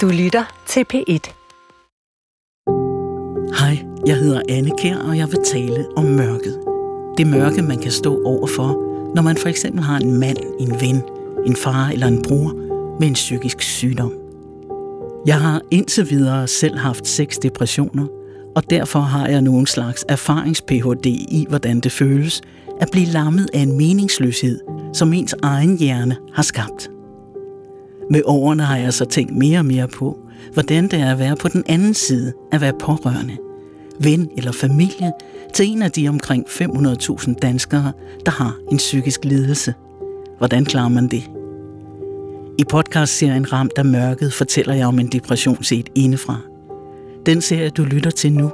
Du lytter til P1. Hej, jeg hedder Anne Kær, og jeg vil tale om mørket. Det mørke, man kan stå overfor, når man for eksempel har en mand, en ven, en far eller en bror med en psykisk sygdom. Jeg har indtil videre selv haft seks depressioner, og derfor har jeg nogen slags erfarings-PhD i, hvordan det føles at blive lammet af en meningsløshed, som ens egen hjerne har skabt. Med årene har jeg så tænkt mere og mere på, hvordan det er at være på den anden side at være pårørende. Ven eller familie til en af de omkring 500.000 danskere, der har en psykisk lidelse. Hvordan klarer man det? I podcastserien Ramt af mørket fortæller jeg om en depression set indefra. Den serie, du lytter til nu,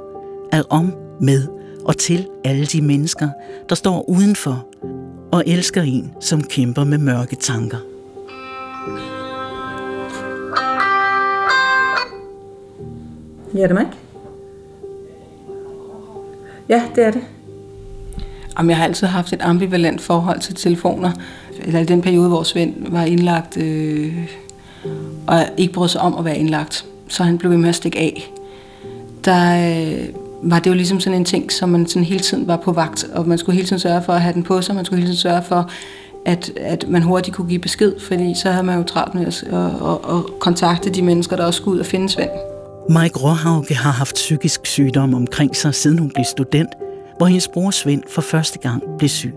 er om, med og til alle de mennesker, der står udenfor og elsker en, som kæmper med mørke tanker. Ja, det ikke? Ja, det er det. Jamen, jeg har altid haft et ambivalent forhold til telefoner. Eller i den periode, hvor Svend var indlagt, øh, og ikke brød sig om at være indlagt, så han blev ved med at stikke af. Der øh, var det jo ligesom sådan en ting, som man sådan hele tiden var på vagt, og man skulle hele tiden sørge for at have den på sig, man skulle hele tiden sørge for, at, at man hurtigt kunne give besked, fordi så havde man jo travlt med at, at, at, at kontakte de mennesker, der også skulle ud og finde Svend. Mike Råhauke har haft psykisk sygdom omkring sig, siden hun blev student, hvor hendes bror Svend for første gang blev syg.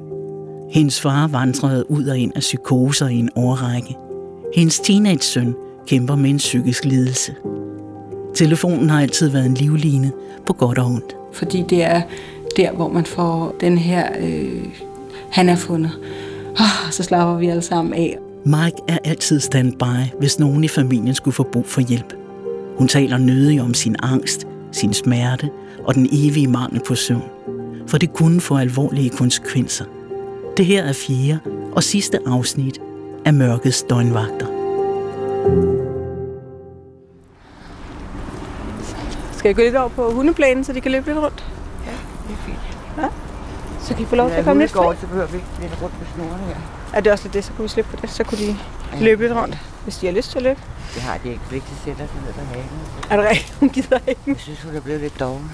Hendes far vandrede ud og ind af psykoser i en årrække. Hendes teenage-søn kæmper med en psykisk lidelse. Telefonen har altid været en livline på godt og ondt. Fordi det er der, hvor man får den her, øh, han er fundet. Oh, så slapper vi alle sammen af. Mike er altid standby, hvis nogen i familien skulle få brug for hjælp. Hun taler nødig om sin angst, sin smerte og den evige mangel på søvn. For det kunne få alvorlige konsekvenser. Det her er fjerde og sidste afsnit af Mørkets døgnvagter. Skal jeg gå lidt over på hundeplænen, så de kan løbe lidt rundt? Ja, det er fint. Ja. Så kan I få lov til at komme lidt går, fri? så behøver vi ikke lidt rundt på snorene her. Er det også lidt det, så kunne vi slippe på det? Så kunne de løbe lidt rundt, hvis de har lyst til at løbe. Det har de ikke. Vigtigt sætter sig ned på hagen. Er det rigtigt? Hun gider ikke. Jeg synes, hun er blevet lidt doven.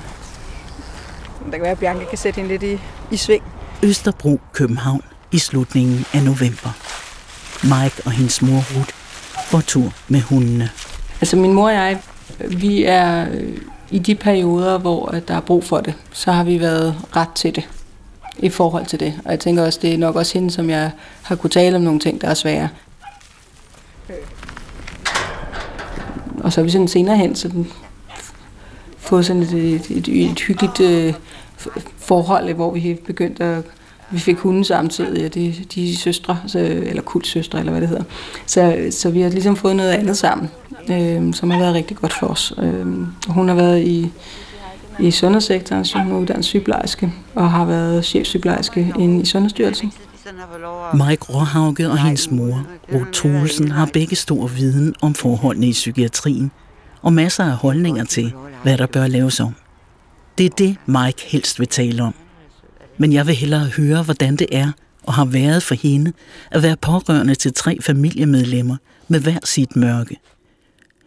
Der kan være, at Bianca kan sætte hende lidt i, i sving. Østerbro, København i slutningen af november. Mike og hendes mor Ruth går tur med hundene. Altså min mor og jeg, vi er øh, i de perioder, hvor der er brug for det, så har vi været ret til det i forhold til det. Og jeg tænker også, det er nok også hende, som jeg har kunne tale om nogle ting, der er svære. Og så har vi sådan senere hen sådan fået sådan et, et, et, et hyggeligt øh, forhold, hvor vi begyndte at vi fik hunde samtidig, og de, de er søstre, så, eller kultsøstre, eller hvad det hedder. Så, så vi har ligesom fået noget andet sammen, øh, som har været rigtig godt for os. Øh, hun har været i, i sundhedssektoren, som er uddannet sygeplejerske, og har været chefsygeplejerske inde i Sundhedsstyrelsen. Mike Råhauke og hendes mor, Ruth Troelsen, har begge stor viden om forholdene i psykiatrien, og masser af holdninger til, hvad der bør laves om. Det er det, Mike helst vil tale om. Men jeg vil hellere høre, hvordan det er og har været for hende at være pårørende til tre familiemedlemmer med hver sit mørke.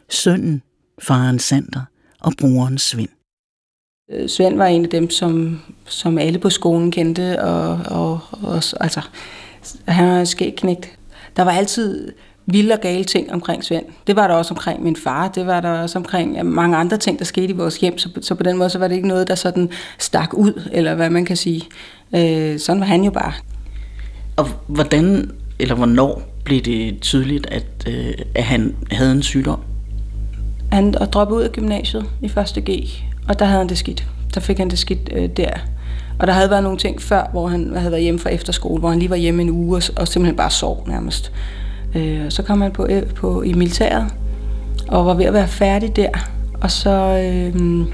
Sønnen, faren Sander og broren Svend. Øh, Svend var en af dem, som, som alle på skolen kendte, og, og, og altså, han var skægknægt. Der var altid vilde og gale ting omkring Svend. Det var der også omkring min far, det var der også omkring mange andre ting, der skete i vores hjem, så, så på den måde så var det ikke noget, der sådan stak ud, eller hvad man kan sige. Øh, sådan var han jo bare. Og hvordan eller hvornår blev det tydeligt, at, øh, at han havde en sygdom? Han droppede ud af gymnasiet i 1. G, og der havde han det skidt. Der fik han det skidt øh, der. Og der havde været nogle ting før, hvor han havde været hjemme fra efterskole, hvor han lige var hjemme en uge og, og simpelthen bare sov nærmest. Øh, så kom han på, øh, på, i militæret og var ved at være færdig der. Og så... Øh,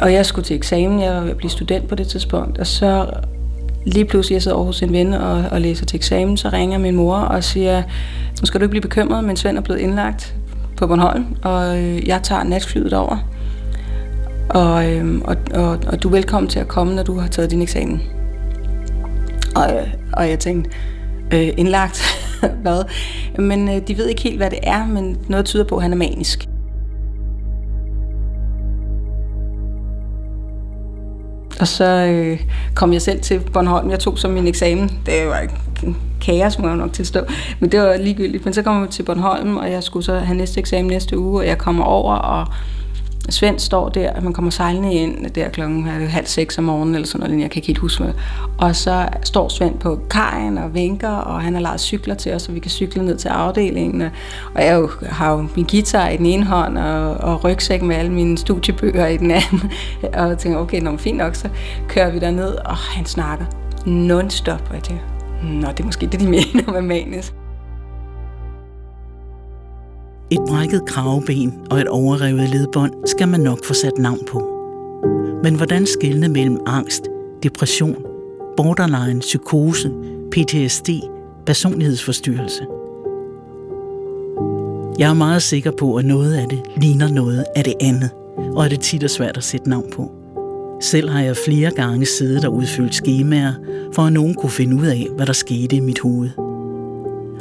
og jeg skulle til eksamen, jeg var ved at blive student på det tidspunkt, og så lige pludselig, jeg sidder over hos en ven og, og læser til eksamen, så ringer min mor og siger, nu skal du ikke blive bekymret, men Svend er blevet indlagt på Bornholm, og øh, jeg tager natflyet over. Og, øh, og, og, og du er velkommen til at komme, når du har taget din eksamen. Og, øh, og jeg tænkte, øh, indlagt? hvad. Men øh, de ved ikke helt, hvad det er, men noget tyder på, at han er manisk. Og så øh, kom jeg selv til Bornholm. Jeg tog så min eksamen. Det var kaos, må jeg nok tilstå. Men det var ligegyldigt. Men så kom jeg til Bornholm, og jeg skulle så have næste eksamen næste uge, og jeg kommer over, og Svend står der, man kommer sejlende ind der klokken halv seks om morgenen, eller sådan noget, jeg kan ikke helt huske mig. Og så står Svend på kajen og vinker, og han har lejet cykler til os, så vi kan cykle ned til afdelingen. Og jeg har jo min guitar i den ene hånd, og, og rygsæk med alle mine studiebøger i den anden. og jeg tænker, okay, når fint nok, så kører vi derned, og han snakker non-stop. Og jeg tænker, nå, det er måske det, de mener med manisk. Et brækket kravben og et overrevet ledbånd skal man nok få sat navn på. Men hvordan skelne mellem angst, depression, borderline, psykose, PTSD, personlighedsforstyrrelse? Jeg er meget sikker på, at noget af det ligner noget af det andet, og at det tit er svært at sætte navn på. Selv har jeg flere gange siddet og udfyldt skemaer, for at nogen kunne finde ud af, hvad der skete i mit hoved.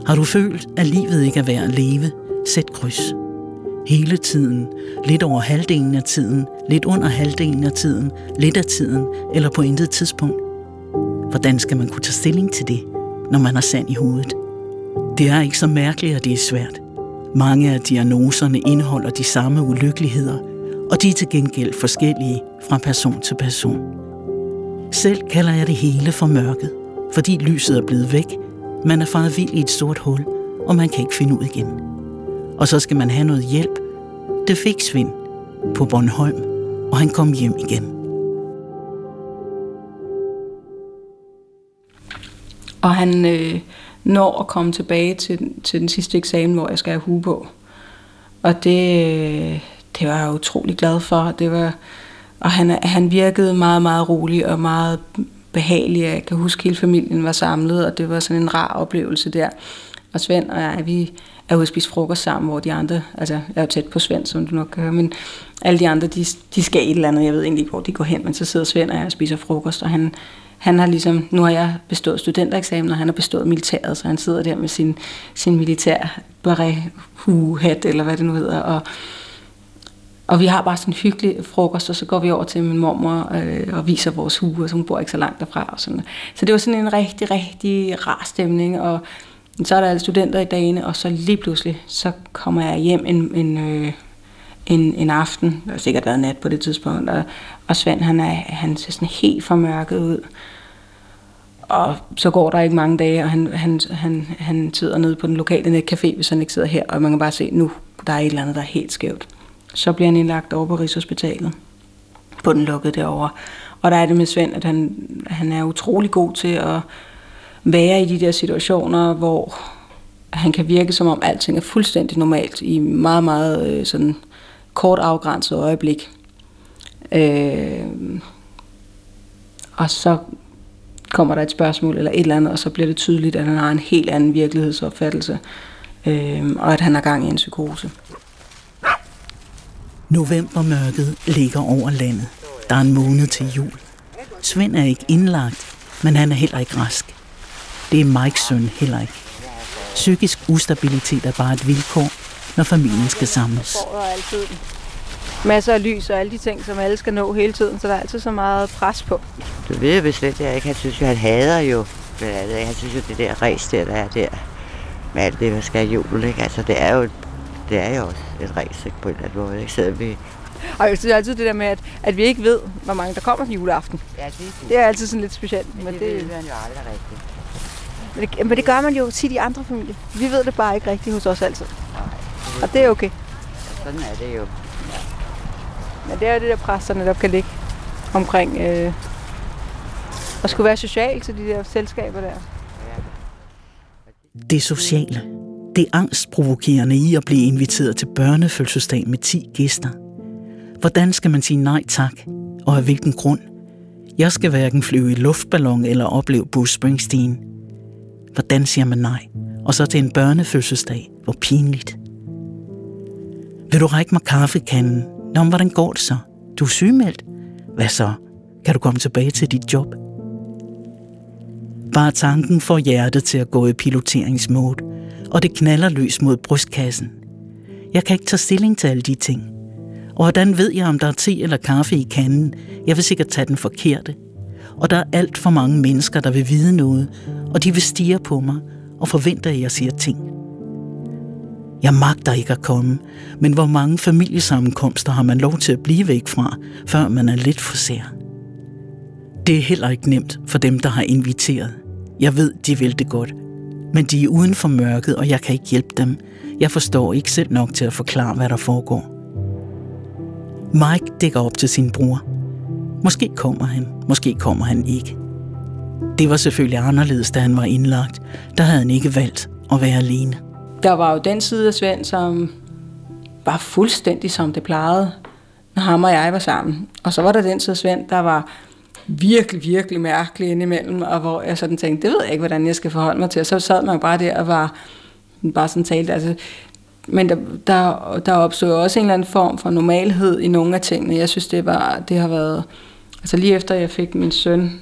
Har du følt, at livet ikke er værd at leve, Sæt kryds. Hele tiden, lidt over halvdelen af tiden, lidt under halvdelen af tiden, lidt af tiden eller på intet tidspunkt. Hvordan skal man kunne tage stilling til det, når man har sand i hovedet? Det er ikke så mærkeligt, at det er svært. Mange af diagnoserne indeholder de samme ulykkeligheder, og de er til gengæld forskellige fra person til person. Selv kalder jeg det hele for mørket, fordi lyset er blevet væk, man er faret vild i et sort hul, og man kan ikke finde ud igen og så skal man have noget hjælp. Det fik Svend på Bornholm, og han kom hjem igen. Og han øh, når at komme tilbage til, til den sidste eksamen, hvor jeg skal have hue på. Og det, øh, det var jeg utrolig glad for. Det var, og han, han virkede meget, meget rolig og meget behagelig. Jeg kan huske, at hele familien var samlet, og det var sådan en rar oplevelse der. Og Svend og jeg, vi, er ude at spise frokost sammen, hvor de andre, altså jeg er jo tæt på Svend, som du nok kan høre, men alle de andre, de, de skal et eller andet, jeg ved egentlig ikke, hvor de går hen, men så sidder Svend og jeg og spiser frokost, og han, han har ligesom, nu har jeg bestået studentereksamen, og han har bestået militæret, så han sidder der med sin, sin militær hat eller hvad det nu hedder, og, og vi har bare sådan en hyggelig frokost, og så går vi over til min mormor øh, og viser vores hue, så hun bor ikke så langt derfra. Og sådan. Så det var sådan en rigtig, rigtig rar stemning, og så er der alle studenter i dagene, og så lige pludselig, så kommer jeg hjem en, en, øh, en, en aften, der har sikkert været nat på det tidspunkt, og, og Svend, han, er, han ser sådan helt formørket ud. Og så går der ikke mange dage, og han, han, han, han sidder nede på den lokale netcafé, hvis han ikke sidder her, og man kan bare se, nu der er et eller andet, der er helt skævt. Så bliver han indlagt over på Rigshospitalet, på den lukkede derovre. Og der er det med Svend, at han, han er utrolig god til at være i de der situationer, hvor han kan virke som om alting er fuldstændig normalt i meget, meget øh, sådan kort afgrænset øjeblik. Øh, og så kommer der et spørgsmål eller et eller andet, og så bliver det tydeligt, at han har en helt anden virkelighedsopfattelse, øh, og at han har gang i en psykose. Novembermørket ligger over landet. Der er en måned til jul. Svend er ikke indlagt, men han er heller ikke rask. Det er Mikes søn heller ikke. Psykisk ustabilitet er bare et vilkår, når familien skal samles. altid masser af lys og alle de ting, som alle skal nå hele tiden, så der er altid så meget pres på. Du ved jo slet jeg ikke. Han synes jo, han hader jo. Han synes jo, det der ræs der, der er der, med alt det, der skal jul, ikke? Altså, det er jo, det er jo også et ræs, ikke, på en eller anden måde, ikke? Så vi, og jeg synes altid det der med, at, at vi ikke ved, hvor mange der kommer til juleaften. Ja, det, er det er altid sådan lidt specielt. Men, men det, det ved han jo aldrig rigtigt. Men det, men det gør man jo tit i andre familier. Vi ved det bare ikke rigtigt hos os altid. Og det er okay. Sådan er det jo. Ja. Men det er jo det der pres, der netop kan ligge omkring øh, at skulle være social til de der selskaber der. Det sociale. Det angstprovokerende i at blive inviteret til børnefødselsdag med 10 gæster. Hvordan skal man sige nej tak, og af hvilken grund? Jeg skal hverken flyve i luftballon eller opleve Bruce Springsteen – Hvordan siger man nej? Og så til en børnefødselsdag. Hvor pinligt. Vil du række mig kaffekanden? Nå, hvordan går det så? Du er sygemeldt? Hvad så? Kan du komme tilbage til dit job? Bare tanken får hjertet til at gå i piloteringsmode, og det knaller løs mod brystkassen. Jeg kan ikke tage stilling til alle de ting. Og hvordan ved jeg, om der er te eller kaffe i kanden? Jeg vil sikkert tage den forkerte. Og der er alt for mange mennesker, der vil vide noget, og de vil stige på mig og forventer, at jeg siger ting. Jeg magter ikke at komme, men hvor mange familiesammenkomster har man lov til at blive væk fra, før man er lidt for sær? Det er heller ikke nemt for dem, der har inviteret. Jeg ved, de vil det godt. Men de er uden for mørket, og jeg kan ikke hjælpe dem. Jeg forstår ikke selv nok til at forklare, hvad der foregår. Mike dækker op til sin bror. Måske kommer han, måske kommer han ikke. Det var selvfølgelig anderledes, da han var indlagt. Der havde han ikke valgt at være alene. Der var jo den side af Svend, som var fuldstændig som det plejede, når ham og jeg var sammen. Og så var der den side af Svend, der var virkelig, virkelig mærkelig indimellem, og hvor jeg sådan tænkte, det ved jeg ikke, hvordan jeg skal forholde mig til. Og så sad man jo bare der og var bare sådan talt. Altså, men der, der, der opstod også en eller anden form for normalhed i nogle af tingene. Jeg synes, det, var, det har været... Altså lige efter jeg fik min søn,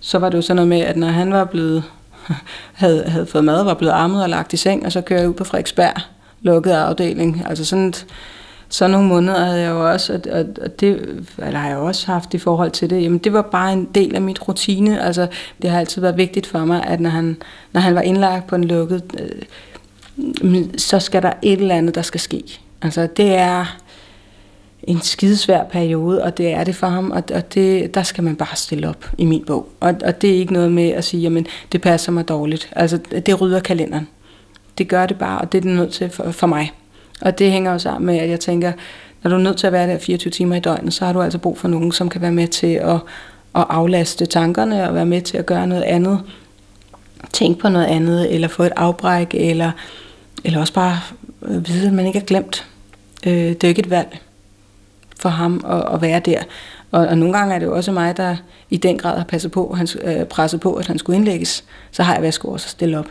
så var det jo sådan noget med, at når han var blevet havde, havde fået mad, var blevet armet og lagt i seng, og så kører jeg ud på Frederiksberg, lukket afdeling. Altså sådan, sådan nogle måneder havde jeg jo også, og, og det eller har jeg også haft i forhold til det, jamen det var bare en del af mit rutine. Altså det har altid været vigtigt for mig, at når han, når han var indlagt på en lukket, øh, så skal der et eller andet, der skal ske. Altså det er en skidesvær periode, og det er det for ham, og, og det, der skal man bare stille op i min bog. Og, og det er ikke noget med at sige, jamen det passer mig dårligt. Altså det rydder kalenderen. Det gør det bare, og det er det nødt til for, for mig. Og det hænger jo sammen med, at jeg tænker, når du er nødt til at være der 24 timer i døgnet, så har du altså brug for nogen, som kan være med til at, at aflaste tankerne og være med til at gøre noget andet. Tænk på noget andet, eller få et afbræk, eller, eller også bare vide, at man ikke er glemt. Øh, det er jo ikke et valg for ham at, at være der. Og, og nogle gange er det jo også mig, der i den grad har passet på, han, øh, presset på, at han skulle indlægges. Så har jeg været også at stille op.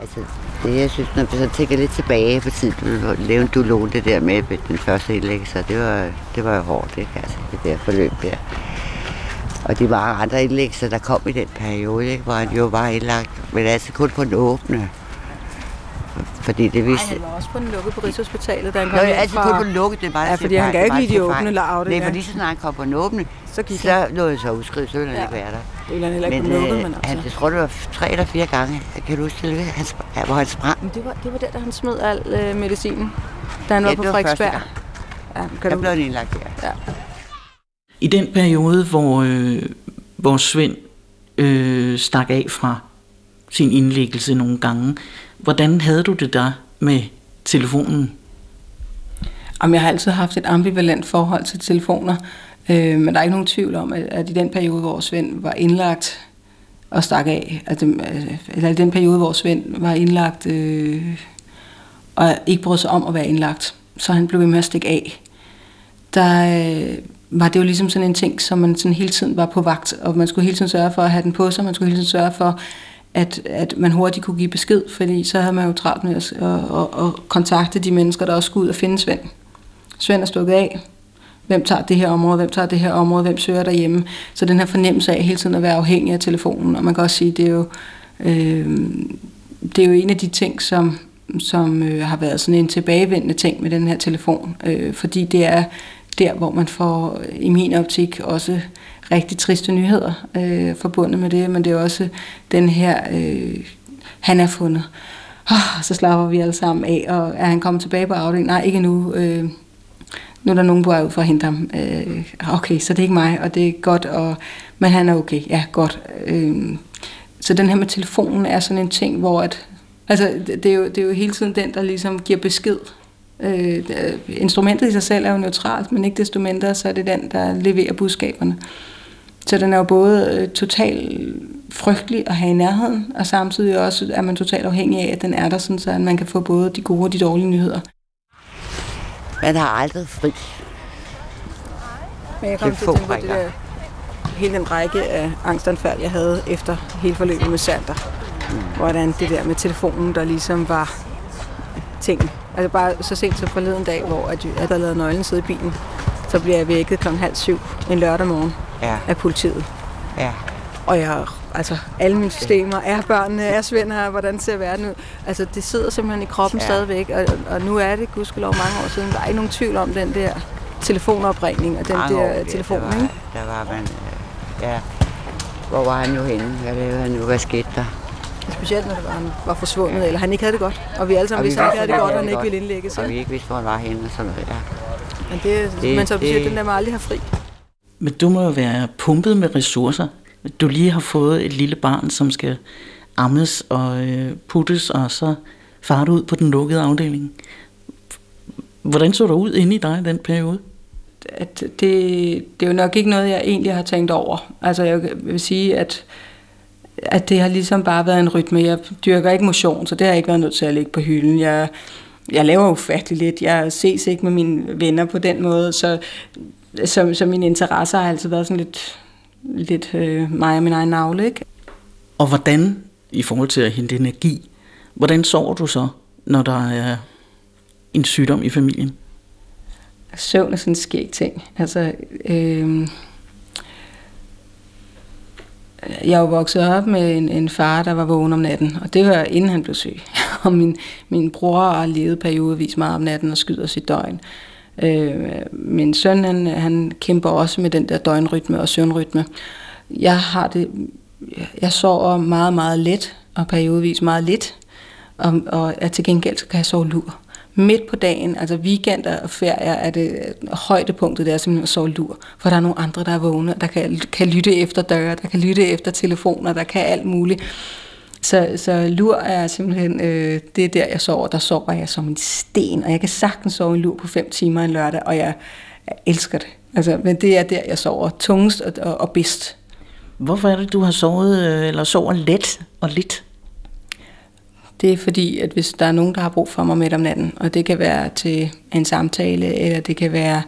Altså, det jeg synes, når vi så tænker lidt tilbage på tiden, hvor lavede du lånte det der med den første indlæggelse, det var, det var jo hårdt, ikke? Altså, det der forløb der. Og de var andre indlæggelser, der kom i den periode, ikke? hvor han jo var indlagt, men altså kun på den åbne. Fordi det vidste... Nej, han var også på den lukkede på Rigshospitalet, da han kom Nå, altid fra... kun på den lukkede, det var Ja, fordi han gav ikke lige de åbne lavde. Nej, fordi så snart han kom på den åbne, så, gik så lå jeg så udskrevet, så ville han Ja. ikke være der. Det ville han heller ikke Men på lukket, øh, men altså... han, jeg tror, det var tre eller fire gange, kan du huske det, han, hvor han sprang. Men det var, det var der, da han smed al øh, medicinen, da han Ja, var på det var første Frederiksberg. Ja, kan Der du... blev indlagt der. Ja. I den periode, hvor, øh, hvor Svend øh, stak af fra sin indlæggelse nogle gange, hvordan havde du det der med telefonen? Jamen, jeg har altid haft et ambivalent forhold til telefoner, øh, men der er ikke nogen tvivl om, at, at i den periode, hvor Svend var indlagt og stak af, at, eller i den periode, hvor Svend var indlagt øh, og ikke brød sig om at være indlagt, så han blev ved med at stikke af, der øh, var det jo ligesom sådan en ting, som man sådan hele tiden var på vagt, og man skulle hele tiden sørge for at have den på sig, man skulle hele tiden sørge for, at, at man hurtigt kunne give besked, fordi så havde man jo travlt med at, at, at, at kontakte de mennesker, der også skulle ud og finde Svend. Svend er stukket af. Hvem tager det her område? Hvem tager det her område? Hvem søger derhjemme? Så den her fornemmelse af hele tiden at være afhængig af telefonen. Og man kan også sige, det er jo, øh, det er jo en af de ting, som, som øh, har været sådan en tilbagevendende ting med den her telefon. Øh, fordi det er der, hvor man får, øh, i min optik, også rigtig triste nyheder øh, forbundet med det. Men det er også den her, øh, han er fundet. Oh, så slapper vi alle sammen af, og er han kommet tilbage på afdelingen? Nej, ikke nu. Øh, nu er der nogen på vej ud for at hente ham. Øh, okay, så det er ikke mig, og det er godt, og, men han er okay. Ja, godt. Øh, så den her med telefonen er sådan en ting, hvor at, altså, det, er jo, det er jo hele tiden den, der ligesom giver besked. Øh, instrumentet i sig selv er jo neutralt, men ikke desto mindre, så er det den, der leverer budskaberne. Så den er jo både øh, totalt frygtelig at have i nærheden, og samtidig også er man totalt afhængig af, at den er der, sådan, så at man kan få både de gode og de dårlige nyheder. Man har aldrig fri. Men jeg kom til at tænke på det der- hele den række af angstanfald, jeg havde efter hele forløbet med Sander. Mm. Hvordan det der med telefonen, der ligesom var ting. Altså bare så sent som forleden dag, hvor at jeg havde lavet nøglen sidde i bilen, så bliver jeg vækket kl. halv syv en lørdag morgen Ja, af politiet. ja. Og jeg altså alle mine systemer, er børnene, er Svend her, hvordan ser verden ud? Altså det sidder simpelthen i kroppen ja. stadigvæk, og, og nu er det gudskelov mange år siden. Der er ikke nogen tvivl om den der telefonopringning og den Mange der år, ja, telefon, der var, ikke? Der var man, øh, ja, hvor var han nu henne? Hvad lavede han nu? Hvad skete der? Specielt når det var, han var forsvundet, eller han ikke havde det godt. Og vi alle sammen vidste, at han ikke havde det godt, og han ikke ville indlægges. Og vi ikke? vidste, hvor han var henne og sådan noget. Ja. Men det, Det- man så det- specielt, den der må aldrig have fri. Men du må jo være pumpet med ressourcer. Du lige har fået et lille barn, som skal ammes og øh, puttes, og så far du ud på den lukkede afdeling. Hvordan så du ud inde i dig i den periode? at det, det er jo nok ikke noget, jeg egentlig har tænkt over. Altså jeg vil sige, at, at det har ligesom bare været en rytme. Jeg dyrker ikke motion, så det har jeg ikke været nødt til at lægge på hylden. Jeg, jeg laver ufattelig lidt. Jeg ses ikke med mine venner på den måde, så, så, så mine interesser har altid været sådan lidt, lidt øh, mig og min egen navle. Ikke? Og hvordan, i forhold til at hente energi, hvordan sover du så, når der er en sygdom i familien? Søvn er sådan en skæg ting. Altså, øh, jeg er jo vokset op med en, en far, der var vågen om natten, og det var inden han blev syg. Og min, min bror har levet periodevis meget om natten og skyder sit døgn. Øh, Øh, min søn, han, han kæmper også med den der døgnrytme og søvnrytme. Jeg har det, jeg sover meget, meget let, og periodevis meget lidt, og, og er til gengæld så kan jeg sove lur. Midt på dagen, altså weekender og ferier, er det højdepunktet, det er simpelthen at sove lur. For der er nogle andre, der er vågne, der kan, kan lytte efter døre, der kan lytte efter telefoner, der kan alt muligt. Så, så lur er simpelthen, øh, det er der, jeg sover. Der sover jeg som en sten, og jeg kan sagtens sove en lur på fem timer en lørdag, og jeg, jeg elsker det. Altså, men det er der, jeg sover tungest og, og, og bedst. Hvorfor er det, du har sovet, øh, eller sover let og lidt? Det er fordi, at hvis der er nogen, der har brug for mig midt om natten, og det kan være til en samtale, eller det kan være,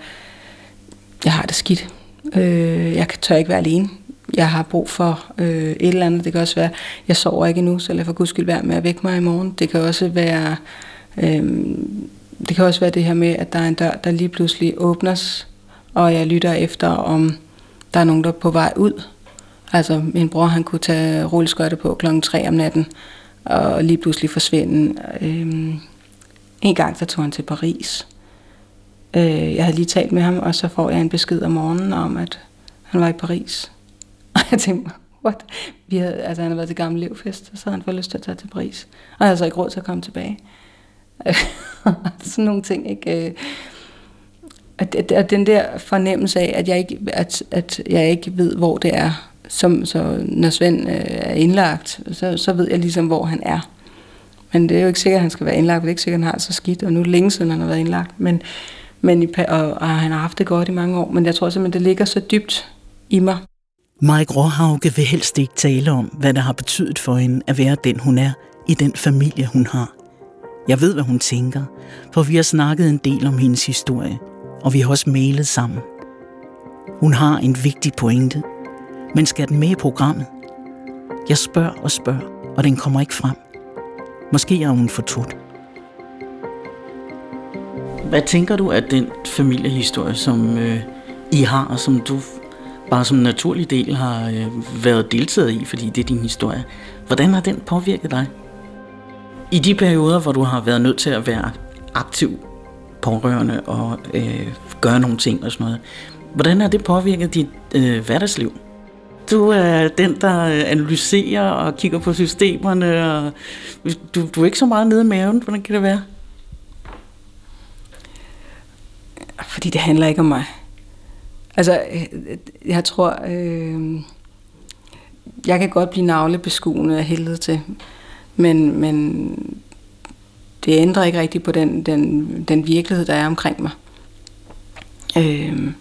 jeg har det skidt. Øh, jeg kan- tør ikke være alene. Jeg har brug for øh, et eller andet. Det kan også være, jeg sover ikke endnu, så lad for guds skyld være med at vække mig i morgen. Det kan også være, øh, det kan også være det her med, at der er en dør, der lige pludselig åbnes, og jeg lytter efter, om der er nogen, der er på vej ud. Altså, min bror, han kunne tage rulleskøjte på klokken 3 om natten, og lige pludselig forsvinde. Øh, en gang, der tog han til Paris. Øh, jeg havde lige talt med ham, og så får jeg en besked om morgenen om, at han var i Paris. Og jeg tænkte what? Vi havde, altså, han havde været til gammel levfest, og så havde han fået lyst til at tage til Paris. Og jeg havde så ikke råd til at komme tilbage. Sådan nogle ting, ikke? Øh. At, at, den der fornemmelse af, at jeg ikke, at, at jeg ikke ved, hvor det er, som, så når Svend øh, er indlagt, så, så ved jeg ligesom, hvor han er. Men det er jo ikke sikkert, at han skal være indlagt, for det er ikke sikkert, at han har det så skidt, og nu er det længe siden, han har været indlagt. Men, men i, og, og han har haft det godt i mange år, men jeg tror simpelthen, det ligger så dybt i mig. Mike Råhauke vil helst ikke tale om, hvad det har betydet for hende at være den, hun er, i den familie, hun har. Jeg ved, hvad hun tænker, for vi har snakket en del om hendes historie, og vi har også mailet sammen. Hun har en vigtig pointe, men skal den med i programmet? Jeg spørger og spørger, og den kommer ikke frem. Måske er hun fortrudt. Hvad tænker du af den familiehistorie, som øh, I har, og som du bare som en naturlig del har øh, været deltaget i, fordi det er din historie. Hvordan har den påvirket dig? I de perioder, hvor du har været nødt til at være aktiv pårørende og øh, gøre nogle ting og sådan noget. Hvordan har det påvirket dit øh, hverdagsliv? Du er den, der øh, analyserer og kigger på systemerne, og du, du er ikke så meget nede i maven. Hvordan kan det være? Fordi det handler ikke om mig. Altså, øh, jeg tror, øh, jeg kan godt blive navlebeskuende af helvede til, men, men det ændrer ikke rigtigt på den, den, den virkelighed, der er omkring mig. Øh,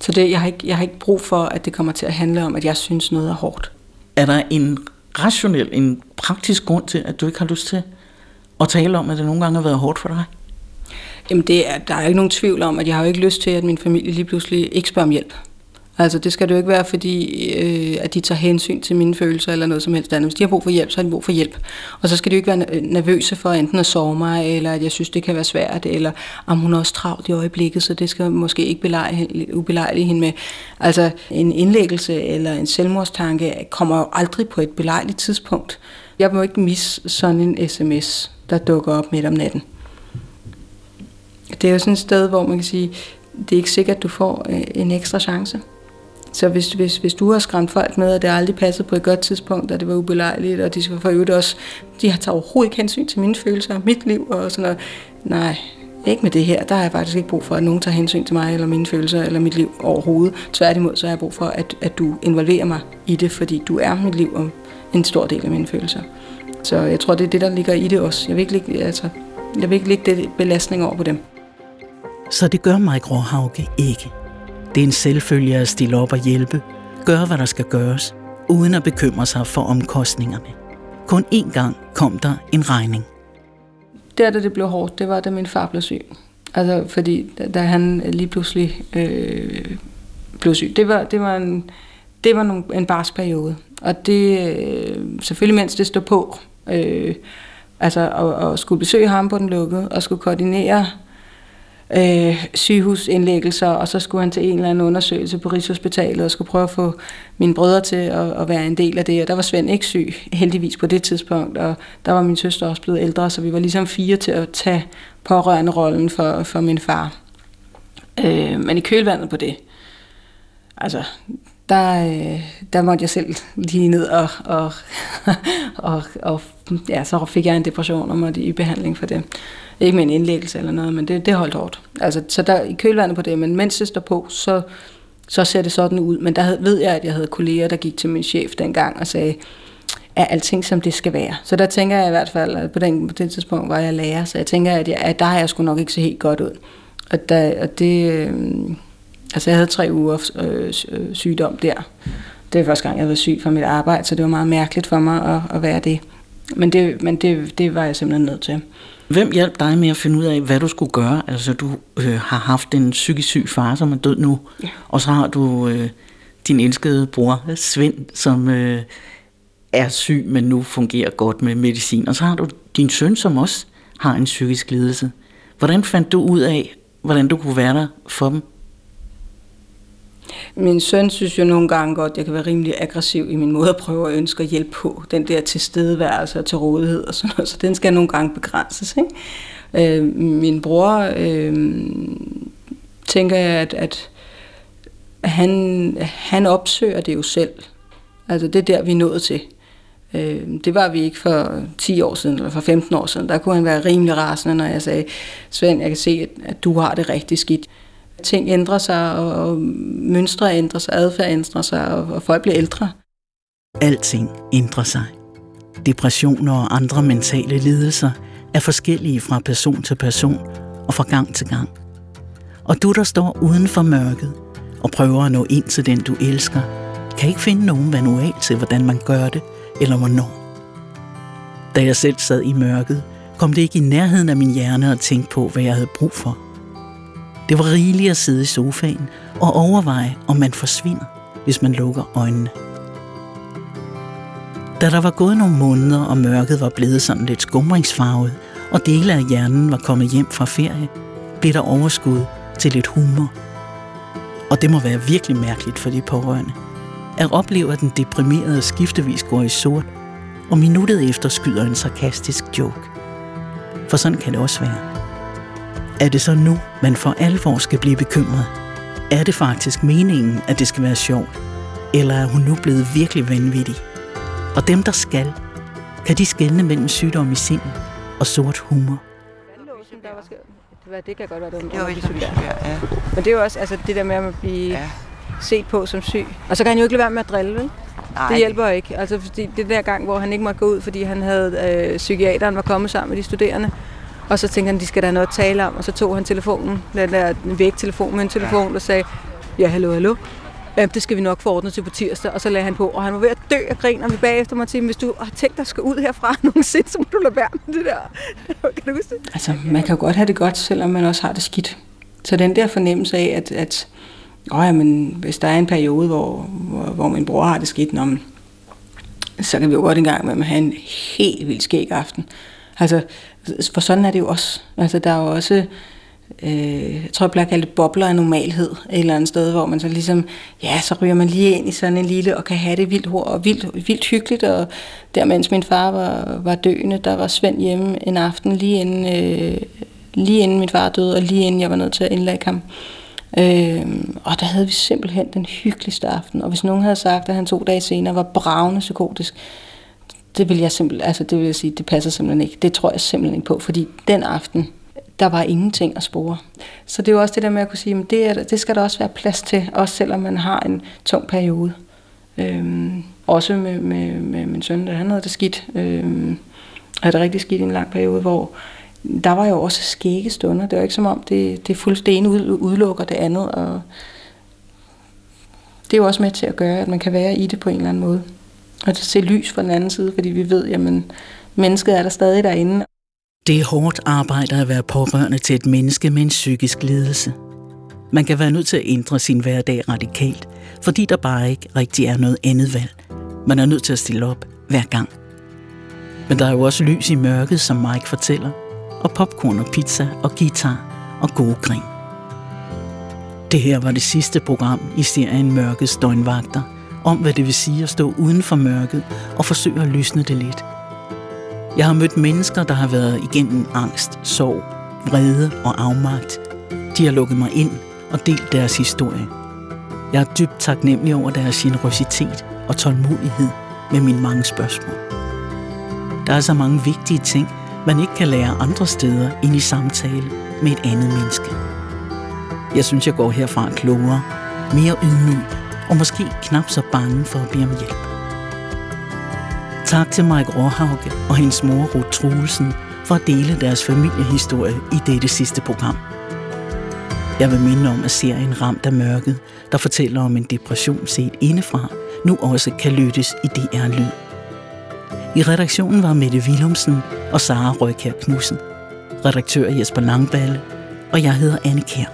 så det, jeg, har ikke, jeg har ikke brug for, at det kommer til at handle om, at jeg synes noget er hårdt. Er der en rationel, en praktisk grund til, at du ikke har lyst til at tale om, at det nogle gange har været hårdt for dig? Jamen, det er, der er ikke nogen tvivl om, at jeg har jo ikke lyst til, at min familie lige pludselig ikke spørger om hjælp. Altså det skal det jo ikke være, fordi øh, at de tager hensyn til mine følelser eller noget som helst andet. Hvis de har brug for hjælp, så har de brug for hjælp. Og så skal de jo ikke være nervøse for enten at sove mig, eller at jeg synes, det kan være svært, eller om hun er også travlt i øjeblikket, så det skal måske ikke belejle, ubelejlige hende med. Altså en indlæggelse eller en selvmordstanke kommer jo aldrig på et belejligt tidspunkt. Jeg må ikke misse sådan en sms, der dukker op midt om natten. Det er jo sådan et sted, hvor man kan sige, det er ikke sikkert, at du får øh, en ekstra chance. Så hvis, hvis, hvis du har skræmt folk med, at det aldrig passede på et godt tidspunkt, og det var ubelejligt, og de skal for øvrigt også, de har taget overhovedet ikke hensyn til mine følelser og mit liv og sådan noget. Nej, ikke med det her. Der har jeg faktisk ikke brug for, at nogen tager hensyn til mig eller mine følelser eller mit liv overhovedet. Tværtimod, så har jeg brug for, at, at du involverer mig i det, fordi du er mit liv og en stor del af mine følelser. Så jeg tror, det er det, der ligger i det også. Jeg vil ikke lægge, altså, jeg vil ikke lægge det belastning over på dem. Så det gør Mike Råhauke ikke. Det er en selvfølge at stille op og hjælpe, gøre hvad der skal gøres, uden at bekymre sig for omkostningerne. Kun én gang kom der en regning. Der, da det blev hårdt, det var, da min far blev syg. Altså, fordi da, han lige pludselig øh, blev syg. Det var, det var en, det var nogle, en barsperiode. Og det, øh, selvfølgelig mens det stod på, øh, altså at, at skulle besøge ham på den lukkede, og skulle koordinere øh, sygehusindlæggelser, og så skulle han til en eller anden undersøgelse på Rigshospitalet og skulle prøve at få mine brødre til at, at være en del af det. Og der var Svend ikke syg, heldigvis på det tidspunkt, og der var min søster også blevet ældre, så vi var ligesom fire til at tage pårørende rollen for, for min far. Øh, men i kølvandet på det, altså, der, øh, der måtte jeg selv lige ned og, og, og, og ja, så fik jeg en depression og måtte i behandling for det. Ikke med en indlæggelse eller noget, men det, det holdt hårdt. Altså, så der i kølvandet på det, men mens det står på, så, så ser det sådan ud. Men der havde, ved jeg, at jeg havde kolleger, der gik til min chef dengang og sagde, er alting som det skal være. Så der tænker jeg i hvert fald, at på, den, på det tidspunkt var jeg lærer, så jeg tænker, at, jeg, at der har jeg sgu nok ikke så helt godt ud. Og, der, og det, øh, altså jeg havde tre uger øh, øh, sygdom der. Det er første gang, jeg var syg fra mit arbejde, så det var meget mærkeligt for mig at, at være det. Men, det, men det, det var jeg simpelthen nødt til. Hvem hjalp dig med at finde ud af, hvad du skulle gøre? Altså, du øh, har haft en psykisk syg far, som er død nu, ja. og så har du øh, din elskede bror, Svend, som øh, er syg, men nu fungerer godt med medicin. Og så har du din søn, som også har en psykisk lidelse. Hvordan fandt du ud af, hvordan du kunne være der for dem? Min søn synes jo nogle gange godt, at jeg kan være rimelig aggressiv i min måde at prøve at ønske at hjælpe på. Den der tilstedeværelse og til rådighed og sådan noget, så den skal nogle gange begrænses. Ikke? Øh, min bror øh, tænker jeg, at, at han, han opsøger det jo selv. Altså det er der, vi er nået til. Øh, det var vi ikke for 10 år siden, eller for 15 år siden. Der kunne han være rimelig rasende, når jeg sagde, Svend, jeg kan se, at du har det rigtig skidt ting ændrer sig, og mønstre ændrer sig, adfærd ændrer sig, og folk bliver ældre. Alting ændrer sig. Depressioner og andre mentale lidelser er forskellige fra person til person og fra gang til gang. Og du, der står uden for mørket og prøver at nå ind til den, du elsker, kan ikke finde nogen manual til, hvordan man gør det, eller hvornår. Da jeg selv sad i mørket, kom det ikke i nærheden af min hjerne at tænke på, hvad jeg havde brug for. Det var rigeligt at sidde i sofaen og overveje, om man forsvinder, hvis man lukker øjnene. Da der var gået nogle måneder, og mørket var blevet sådan lidt skumringsfarvet, og dele af hjernen var kommet hjem fra ferie, blev der overskud til lidt humor. Og det må være virkelig mærkeligt for de pårørende. At opleve, at den deprimerede skiftevis går i sort, og minuttet efter skyder en sarkastisk joke. For sådan kan det også være. Er det så nu, man for alvor skal blive bekymret? Er det faktisk meningen, at det skal være sjovt? Eller er hun nu blevet virkelig vanvittig? Og dem, der skal, kan de skelne mellem sygdom i sind og sort humor? Det kan godt være, det var, det var ja. Men det er jo også altså, det der med at blive ja. set på som syg. Og så kan han jo ikke lade være med at drille, vel? Nej. Det hjælper ikke. Altså, fordi det der gang, hvor han ikke måtte gå ud, fordi han havde øh, psykiateren var kommet sammen med de studerende, og så tænkte han, de skal da noget at tale om, og så tog han telefonen, den der vægtelefon med en telefon, ja. og sagde, ja, hallo, hallo. Ja, det skal vi nok få ordnet til på tirsdag, og så lagde han på, og han var ved at dø af grin, og vi bagefter sige, hvis du har tænkt dig at skal ud herfra nogensinde, så må du lade være med det der. kan du huske det? Altså, man kan jo godt have det godt, selvom man også har det skidt. Så den der fornemmelse af, at, at åh ja, men hvis der er en periode, hvor, hvor, hvor min bror har det skidt, når man, så kan vi jo godt engang med at have en helt vild skæg aften. Altså, for sådan er det jo også. Altså, der er jo også, øh, jeg tror, jeg bliver kaldt bobler af normalhed et eller andet sted, hvor man så ligesom, ja, så ryger man lige ind i sådan en lille, og kan have det vildt hurtigt og vildt, vildt hyggeligt, og der mens min far var, var døende, der var Svend hjemme en aften, lige inden, øh, lige inden min far døde, og lige inden jeg var nødt til at indlægge ham. Øh, og der havde vi simpelthen den hyggeligste aften, og hvis nogen havde sagt, at han to dage senere var bravende psykotisk, det vil jeg simpelthen, altså det vil jeg sige, det passer simpelthen ikke. Det tror jeg simpelthen ikke på, fordi den aften, der var ingenting at spore. Så det er jo også det der med at kunne sige, at det, er, det skal der også være plads til, også selvom man har en tung periode. Øhm, også med, med, med min søn, da han havde det skidt, øhm, havde det rigtig skidt i en lang periode, hvor der var jo også skægge stunder. Det var ikke som om, det, det fuldstændig ene udelukker det andet, og det er jo også med til at gøre, at man kan være i det på en eller anden måde. Og se lys fra den anden side, fordi vi ved, at mennesket er der stadig derinde. Det er hårdt arbejde at være pårørende til et menneske med en psykisk lidelse. Man kan være nødt til at ændre sin hverdag radikalt, fordi der bare ikke rigtig er noget andet valg. Man er nødt til at stille op hver gang. Men der er jo også lys i mørket, som Mike fortæller, og popcorn og pizza og guitar og gode grin. Det her var det sidste program i serien Mørkets døgnvagter, om hvad det vil sige at stå uden for mørket og forsøge at lysne det lidt – jeg har mødt mennesker, der har været igennem angst, sorg, vrede og afmagt. De har lukket mig ind og delt deres historie. Jeg er dybt taknemmelig over deres generøsitet og tålmodighed med mine mange spørgsmål. Der er så mange vigtige ting, man ikke kan lære andre steder end i samtale med et andet menneske. Jeg synes, jeg går herfra klogere, mere ydmyg og måske knap så bange for at bede om hjælp. Tak til Mike Råhauke og hendes mor Ruth Truelsen for at dele deres familiehistorie i dette sidste program. Jeg vil minde om, at serien Ramt af mørket, der fortæller om en depression set indefra, nu også kan lyttes i DR Lyd. I redaktionen var Mette Willumsen og Sara Røykær Knudsen. Redaktør Jesper Langballe, og jeg hedder Anne Kjær.